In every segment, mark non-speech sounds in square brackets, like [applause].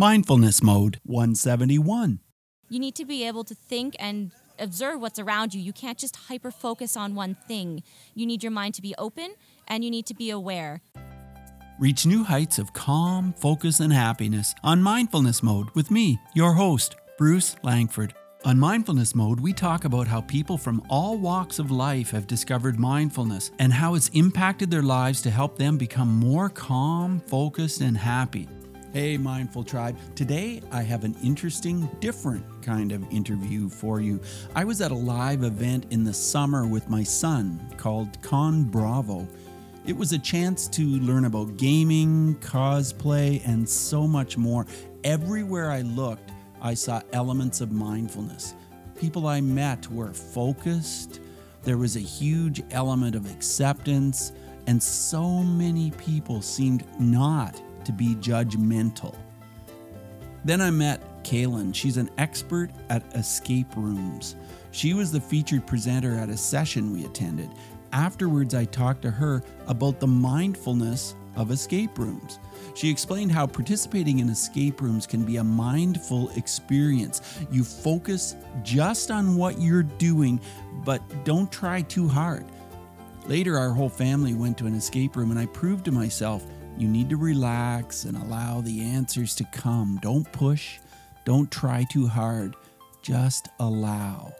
Mindfulness Mode 171. You need to be able to think and observe what's around you. You can't just hyper focus on one thing. You need your mind to be open and you need to be aware. Reach new heights of calm, focus, and happiness on Mindfulness Mode with me, your host, Bruce Langford. On Mindfulness Mode, we talk about how people from all walks of life have discovered mindfulness and how it's impacted their lives to help them become more calm, focused, and happy. Hey, Mindful Tribe. Today I have an interesting, different kind of interview for you. I was at a live event in the summer with my son called Con Bravo. It was a chance to learn about gaming, cosplay, and so much more. Everywhere I looked, I saw elements of mindfulness. People I met were focused, there was a huge element of acceptance, and so many people seemed not to be judgmental. Then I met Kaylin. She's an expert at escape rooms. She was the featured presenter at a session we attended. Afterwards, I talked to her about the mindfulness of escape rooms. She explained how participating in escape rooms can be a mindful experience. You focus just on what you're doing, but don't try too hard. Later, our whole family went to an escape room, and I proved to myself you need to relax and allow the answers to come. Don't push, don't try too hard, just allow.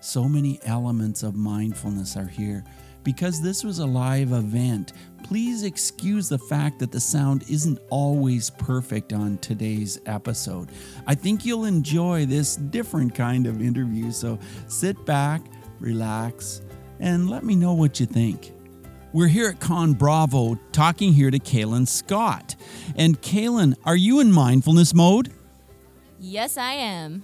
So many elements of mindfulness are here. Because this was a live event, please excuse the fact that the sound isn't always perfect on today's episode. I think you'll enjoy this different kind of interview, so sit back, relax, and let me know what you think. We're here at Con Bravo talking here to Kaylin Scott. And Kaylin, are you in mindfulness mode? Yes, I am.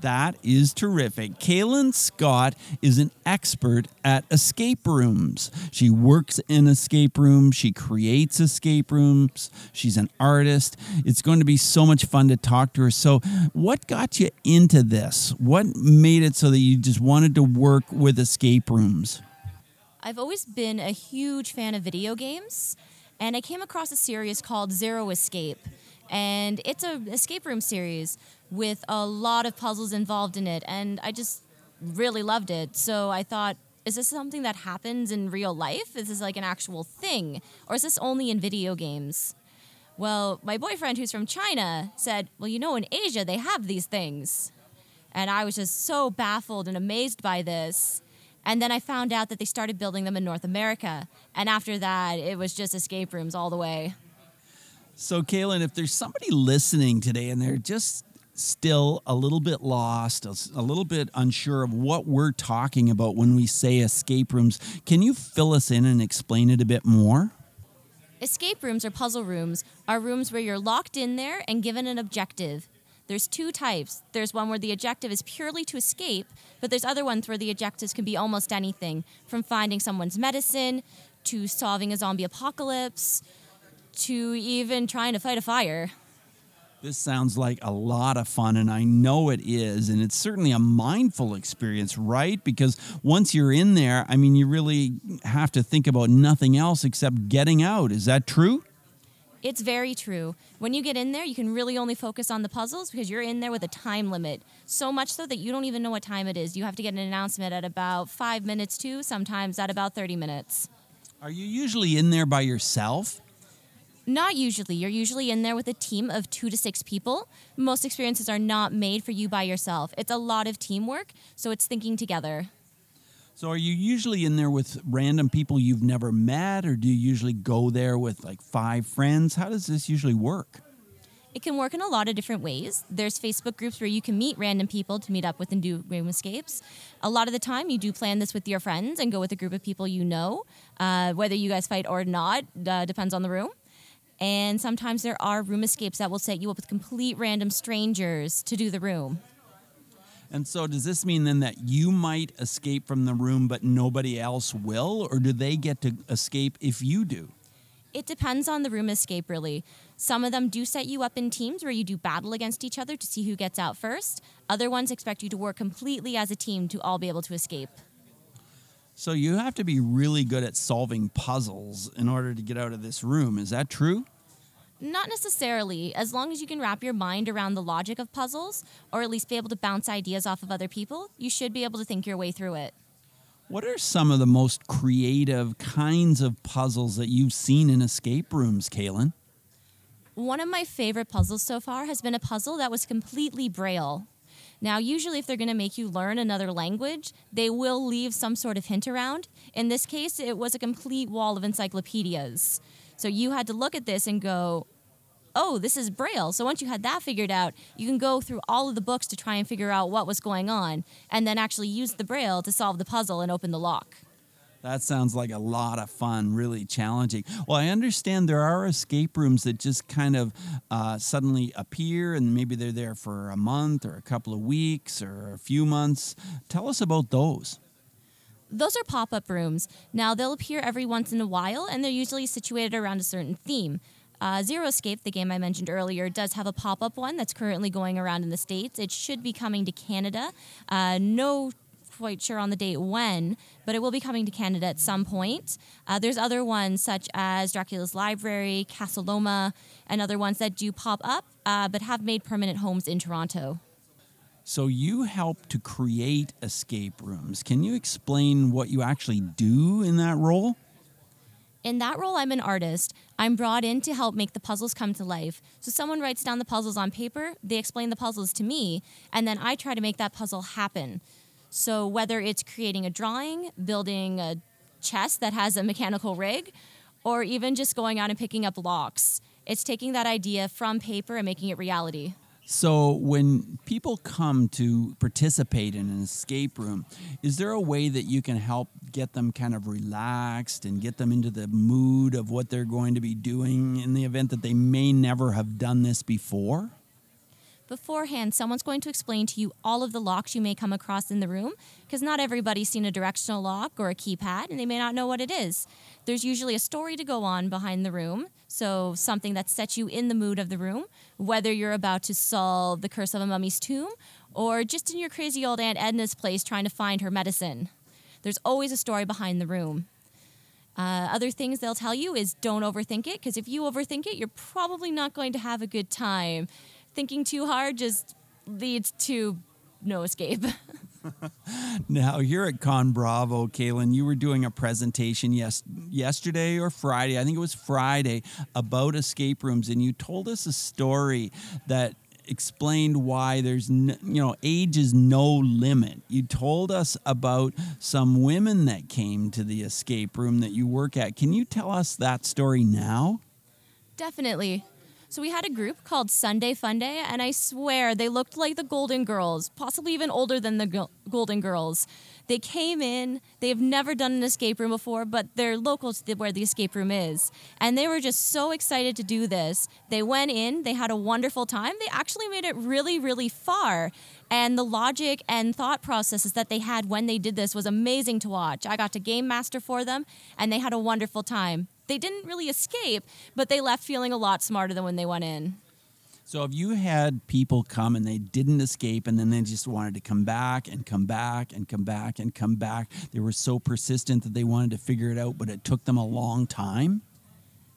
That is terrific. Kaylin Scott is an expert at escape rooms. She works in escape rooms, she creates escape rooms, she's an artist. It's going to be so much fun to talk to her. So, what got you into this? What made it so that you just wanted to work with escape rooms? I've always been a huge fan of video games, and I came across a series called Zero Escape. And it's an escape room series with a lot of puzzles involved in it, and I just really loved it. So I thought, is this something that happens in real life? Is this like an actual thing? Or is this only in video games? Well, my boyfriend, who's from China, said, Well, you know, in Asia, they have these things. And I was just so baffled and amazed by this. And then I found out that they started building them in North America. And after that, it was just escape rooms all the way. So, Kaylin, if there's somebody listening today and they're just still a little bit lost, a little bit unsure of what we're talking about when we say escape rooms, can you fill us in and explain it a bit more? Escape rooms or puzzle rooms are rooms where you're locked in there and given an objective. There's two types. There's one where the objective is purely to escape, but there's other ones where the objectives can be almost anything from finding someone's medicine to solving a zombie apocalypse to even trying to fight a fire. This sounds like a lot of fun, and I know it is. And it's certainly a mindful experience, right? Because once you're in there, I mean, you really have to think about nothing else except getting out. Is that true? It's very true. When you get in there, you can really only focus on the puzzles because you're in there with a time limit. So much so that you don't even know what time it is. You have to get an announcement at about five minutes to, sometimes at about 30 minutes. Are you usually in there by yourself? Not usually. You're usually in there with a team of two to six people. Most experiences are not made for you by yourself. It's a lot of teamwork, so it's thinking together. So, are you usually in there with random people you've never met, or do you usually go there with like five friends? How does this usually work? It can work in a lot of different ways. There's Facebook groups where you can meet random people to meet up with and do room escapes. A lot of the time, you do plan this with your friends and go with a group of people you know. Uh, whether you guys fight or not uh, depends on the room. And sometimes there are room escapes that will set you up with complete random strangers to do the room. And so, does this mean then that you might escape from the room, but nobody else will? Or do they get to escape if you do? It depends on the room escape, really. Some of them do set you up in teams where you do battle against each other to see who gets out first. Other ones expect you to work completely as a team to all be able to escape. So, you have to be really good at solving puzzles in order to get out of this room. Is that true? Not necessarily. As long as you can wrap your mind around the logic of puzzles, or at least be able to bounce ideas off of other people, you should be able to think your way through it. What are some of the most creative kinds of puzzles that you've seen in escape rooms, Kaylin? One of my favorite puzzles so far has been a puzzle that was completely braille. Now, usually, if they're going to make you learn another language, they will leave some sort of hint around. In this case, it was a complete wall of encyclopedias. So you had to look at this and go, oh, this is Braille. So once you had that figured out, you can go through all of the books to try and figure out what was going on, and then actually use the Braille to solve the puzzle and open the lock. That sounds like a lot of fun, really challenging. Well, I understand there are escape rooms that just kind of uh, suddenly appear and maybe they're there for a month or a couple of weeks or a few months. Tell us about those. Those are pop up rooms. Now, they'll appear every once in a while and they're usually situated around a certain theme. Uh, Zero Escape, the game I mentioned earlier, does have a pop up one that's currently going around in the States. It should be coming to Canada. Uh, no quite sure on the date when, but it will be coming to Canada at some point. Uh, there's other ones such as Dracula's Library, Casa Loma, and other ones that do pop up uh, but have made permanent homes in Toronto. So you help to create escape rooms. Can you explain what you actually do in that role? In that role, I'm an artist. I'm brought in to help make the puzzles come to life. So someone writes down the puzzles on paper, they explain the puzzles to me, and then I try to make that puzzle happen. So whether it's creating a drawing, building a chest that has a mechanical rig, or even just going out and picking up locks, it's taking that idea from paper and making it reality. So, when people come to participate in an escape room, is there a way that you can help get them kind of relaxed and get them into the mood of what they're going to be doing in the event that they may never have done this before? Beforehand, someone's going to explain to you all of the locks you may come across in the room because not everybody's seen a directional lock or a keypad and they may not know what it is. There's usually a story to go on behind the room, so something that sets you in the mood of the room, whether you're about to solve the curse of a mummy's tomb or just in your crazy old Aunt Edna's place trying to find her medicine. There's always a story behind the room. Uh, other things they'll tell you is don't overthink it because if you overthink it, you're probably not going to have a good time thinking too hard just leads to no escape. [laughs] now, here at Con Bravo, Kaylin, you were doing a presentation yes, yesterday or Friday, I think it was Friday, about escape rooms, and you told us a story that explained why there's no, you know age is no limit. You told us about some women that came to the escape room that you work at. Can you tell us that story now? Definitely. So we had a group called Sunday Funday, and I swear they looked like the Golden Girls, possibly even older than the Golden Girls. They came in, they've never done an escape room before, but they're local to where the escape room is. And they were just so excited to do this. They went in, they had a wonderful time. They actually made it really, really far. And the logic and thought processes that they had when they did this was amazing to watch. I got to game master for them, and they had a wonderful time they didn't really escape, but they left feeling a lot smarter than when they went in. So if you had people come and they didn't escape and then they just wanted to come back and come back and come back and come back, they were so persistent that they wanted to figure it out, but it took them a long time?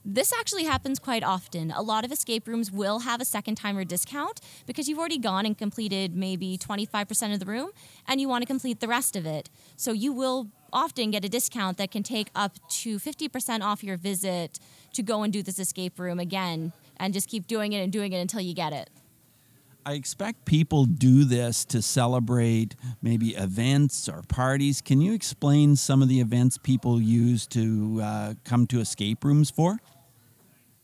This actually happens quite often. A lot of escape rooms will have a second timer discount because you've already gone and completed maybe 25% of the room and you want to complete the rest of it. So you will often get a discount that can take up to 50% off your visit to go and do this escape room again and just keep doing it and doing it until you get it. I expect people do this to celebrate maybe events or parties. Can you explain some of the events people use to uh, come to escape rooms for?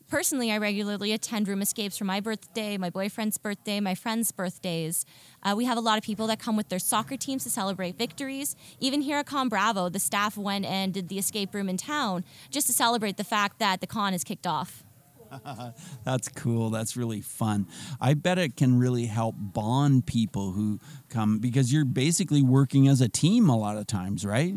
Personally, I regularly attend room escapes for my birthday, my boyfriend's birthday, my friends' birthdays. Uh, we have a lot of people that come with their soccer teams to celebrate victories. Even here at Con Bravo, the staff went and did the escape room in town just to celebrate the fact that the con is kicked off. [laughs] That's cool. That's really fun. I bet it can really help bond people who come because you're basically working as a team a lot of times, right?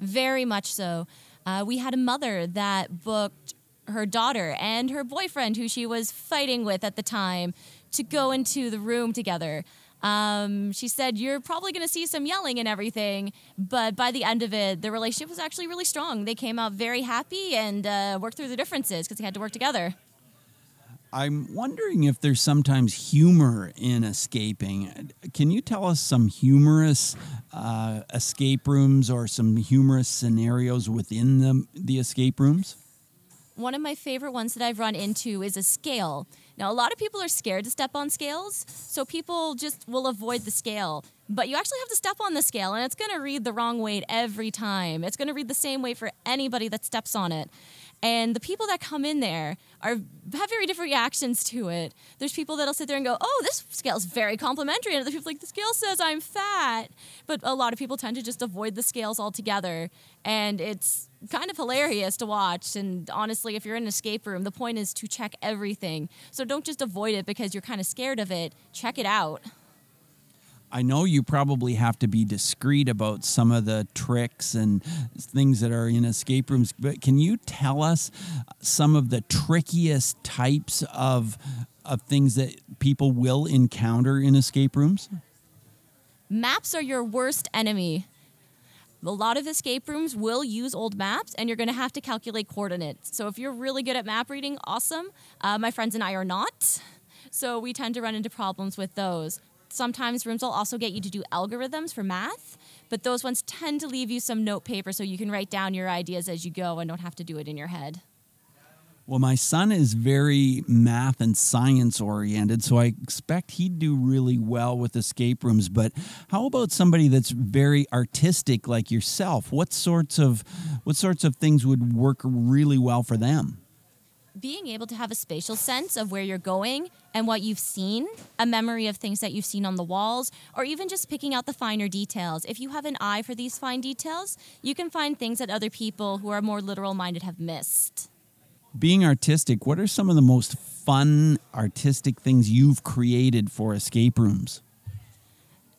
Very much so. Uh, we had a mother that booked her daughter and her boyfriend, who she was fighting with at the time, to go into the room together. Um, she said, You're probably going to see some yelling and everything, but by the end of it, the relationship was actually really strong. They came out very happy and uh, worked through the differences because they had to work together. I'm wondering if there's sometimes humor in escaping. Can you tell us some humorous uh, escape rooms or some humorous scenarios within the, the escape rooms? One of my favorite ones that I've run into is a scale. Now, a lot of people are scared to step on scales, so people just will avoid the scale. But you actually have to step on the scale, and it's going to read the wrong weight every time. It's going to read the same weight for anybody that steps on it. And the people that come in there are have very different reactions to it. There's people that'll sit there and go, "Oh, this scale's very complimentary," and other people like, "The scale says I'm fat." But a lot of people tend to just avoid the scales altogether, and it's kind of hilarious to watch. And honestly, if you're in an escape room, the point is to check everything. So don't just avoid it because you're kind of scared of it. Check it out. I know you probably have to be discreet about some of the tricks and things that are in escape rooms, but can you tell us some of the trickiest types of of things that people will encounter in escape rooms? Maps are your worst enemy. A lot of escape rooms will use old maps, and you're going to have to calculate coordinates. So if you're really good at map reading, awesome. Uh, my friends and I are not. So we tend to run into problems with those. Sometimes rooms will also get you to do algorithms for math, but those ones tend to leave you some note paper so you can write down your ideas as you go and don't have to do it in your head. Well, my son is very math and science oriented, so I expect he'd do really well with escape rooms. But how about somebody that's very artistic like yourself? What sorts of what sorts of things would work really well for them? being able to have a spatial sense of where you're going and what you've seen, a memory of things that you've seen on the walls, or even just picking out the finer details. If you have an eye for these fine details, you can find things that other people who are more literal minded have missed. Being artistic, what are some of the most fun artistic things you've created for escape rooms?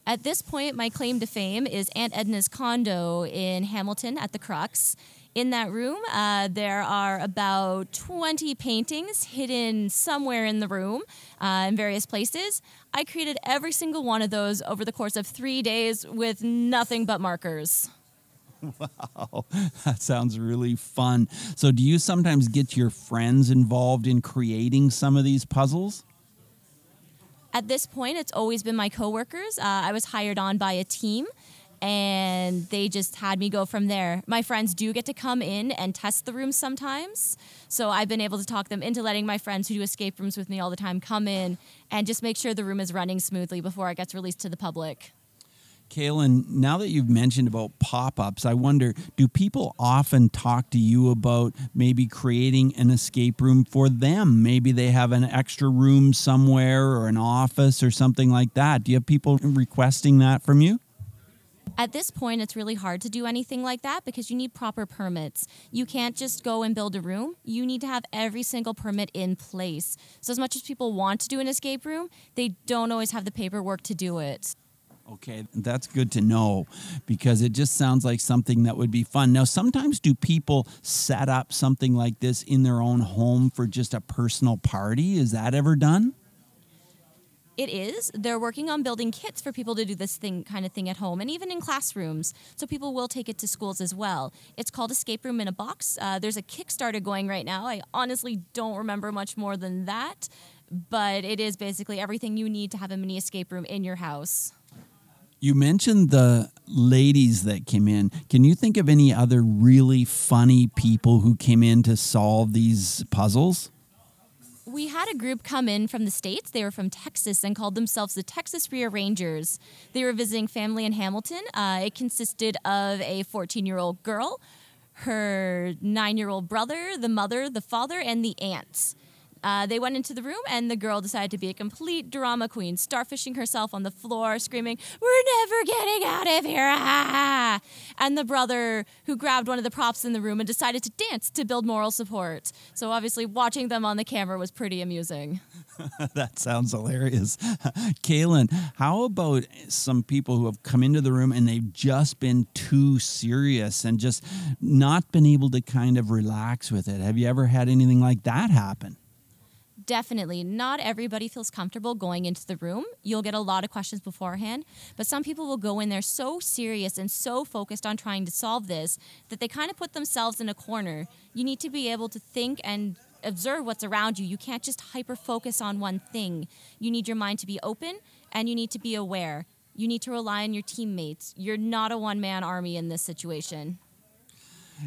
At this point, my claim to fame is Aunt Edna's condo in Hamilton at the Crux. In that room, uh, there are about 20 paintings hidden somewhere in the room uh, in various places. I created every single one of those over the course of three days with nothing but markers. [laughs] Wow, that sounds really fun. So, do you sometimes get your friends involved in creating some of these puzzles? At this point, it's always been my coworkers. Uh, I was hired on by a team and they just had me go from there. My friends do get to come in and test the rooms sometimes. So I've been able to talk them into letting my friends who do escape rooms with me all the time come in and just make sure the room is running smoothly before it gets released to the public. Kaylin, now that you've mentioned about pop ups, I wonder do people often talk to you about maybe creating an escape room for them? Maybe they have an extra room somewhere or an office or something like that. Do you have people requesting that from you? At this point, it's really hard to do anything like that because you need proper permits. You can't just go and build a room. You need to have every single permit in place. So, as much as people want to do an escape room, they don't always have the paperwork to do it. Okay, that's good to know because it just sounds like something that would be fun. Now, sometimes do people set up something like this in their own home for just a personal party? Is that ever done? It is. They're working on building kits for people to do this thing kind of thing at home and even in classrooms. So people will take it to schools as well. It's called Escape Room in a Box. Uh, there's a Kickstarter going right now. I honestly don't remember much more than that, but it is basically everything you need to have a mini escape room in your house. You mentioned the ladies that came in. Can you think of any other really funny people who came in to solve these puzzles? we had a group come in from the States. They were from Texas and called themselves the Texas Rearrangers. They were visiting family in Hamilton. Uh, it consisted of a 14 year old girl, her nine year old brother, the mother, the father, and the aunt. Uh, they went into the room, and the girl decided to be a complete drama queen, starfishing herself on the floor, screaming, We're never getting out of here! [laughs] And the brother, who grabbed one of the props in the room and decided to dance to build moral support. So, obviously, watching them on the camera was pretty amusing. [laughs] that sounds hilarious. [laughs] Kaylin, how about some people who have come into the room and they've just been too serious and just not been able to kind of relax with it? Have you ever had anything like that happen? Definitely not everybody feels comfortable going into the room. You'll get a lot of questions beforehand, but some people will go in there so serious and so focused on trying to solve this that they kind of put themselves in a corner. You need to be able to think and observe what's around you. You can't just hyper focus on one thing. You need your mind to be open and you need to be aware. You need to rely on your teammates. You're not a one man army in this situation.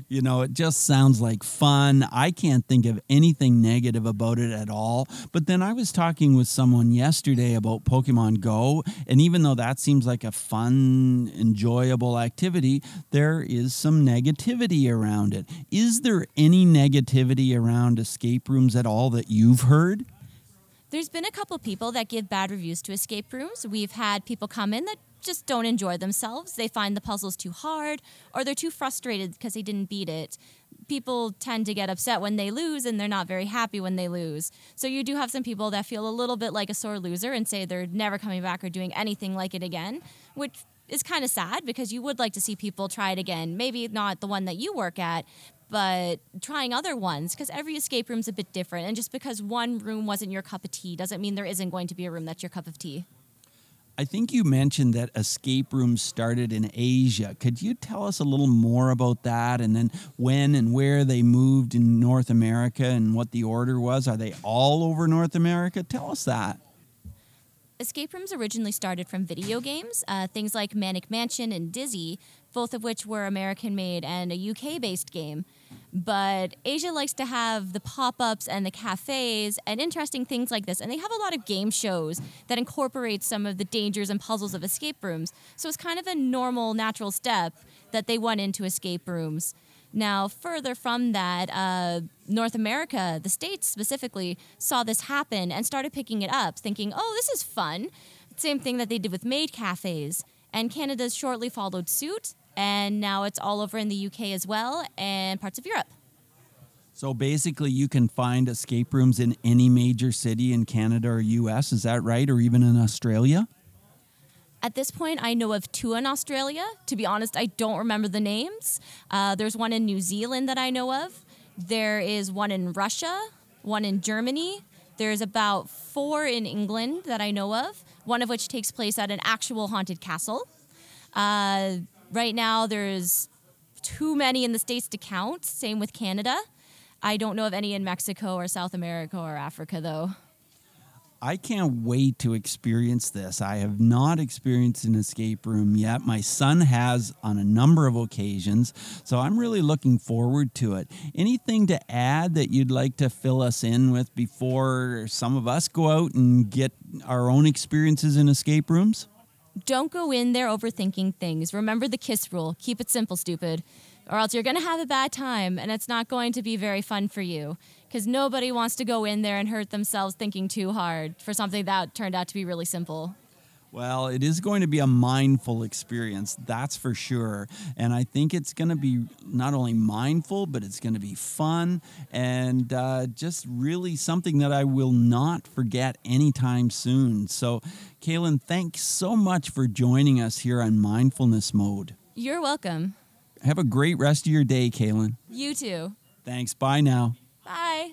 You know, it just sounds like fun. I can't think of anything negative about it at all. But then I was talking with someone yesterday about Pokemon Go, and even though that seems like a fun, enjoyable activity, there is some negativity around it. Is there any negativity around escape rooms at all that you've heard? There's been a couple people that give bad reviews to escape rooms. We've had people come in that just don't enjoy themselves. They find the puzzles too hard or they're too frustrated because they didn't beat it. People tend to get upset when they lose and they're not very happy when they lose. So you do have some people that feel a little bit like a sore loser and say they're never coming back or doing anything like it again, which is kind of sad because you would like to see people try it again. Maybe not the one that you work at, but trying other ones because every escape room's a bit different. And just because one room wasn't your cup of tea doesn't mean there isn't going to be a room that's your cup of tea. I think you mentioned that escape rooms started in Asia. Could you tell us a little more about that and then when and where they moved in North America and what the order was? Are they all over North America? Tell us that. Escape rooms originally started from video games, uh, things like Maniac Mansion and Dizzy, both of which were American made and a UK based game. But Asia likes to have the pop ups and the cafes and interesting things like this. And they have a lot of game shows that incorporate some of the dangers and puzzles of escape rooms. So it's kind of a normal, natural step that they went into escape rooms. Now, further from that, uh, North America, the States specifically, saw this happen and started picking it up, thinking, oh, this is fun. Same thing that they did with maid cafes. And Canada's shortly followed suit and now it's all over in the UK as well and parts of Europe. So basically, you can find escape rooms in any major city in Canada or US, is that right? Or even in Australia? At this point, I know of two in Australia. To be honest, I don't remember the names. Uh, there's one in New Zealand that I know of. There is one in Russia, one in Germany. There's about four in England that I know of, one of which takes place at an actual haunted castle. Uh, Right now, there's too many in the States to count. Same with Canada. I don't know of any in Mexico or South America or Africa, though. I can't wait to experience this. I have not experienced an escape room yet. My son has on a number of occasions, so I'm really looking forward to it. Anything to add that you'd like to fill us in with before some of us go out and get our own experiences in escape rooms? Don't go in there overthinking things. Remember the KISS rule keep it simple, stupid. Or else you're going to have a bad time and it's not going to be very fun for you. Because nobody wants to go in there and hurt themselves thinking too hard for something that turned out to be really simple. Well, it is going to be a mindful experience, that's for sure. And I think it's going to be not only mindful, but it's going to be fun and uh, just really something that I will not forget anytime soon. So, Kaylin, thanks so much for joining us here on Mindfulness Mode. You're welcome. Have a great rest of your day, Kaylin. You too. Thanks. Bye now. Bye.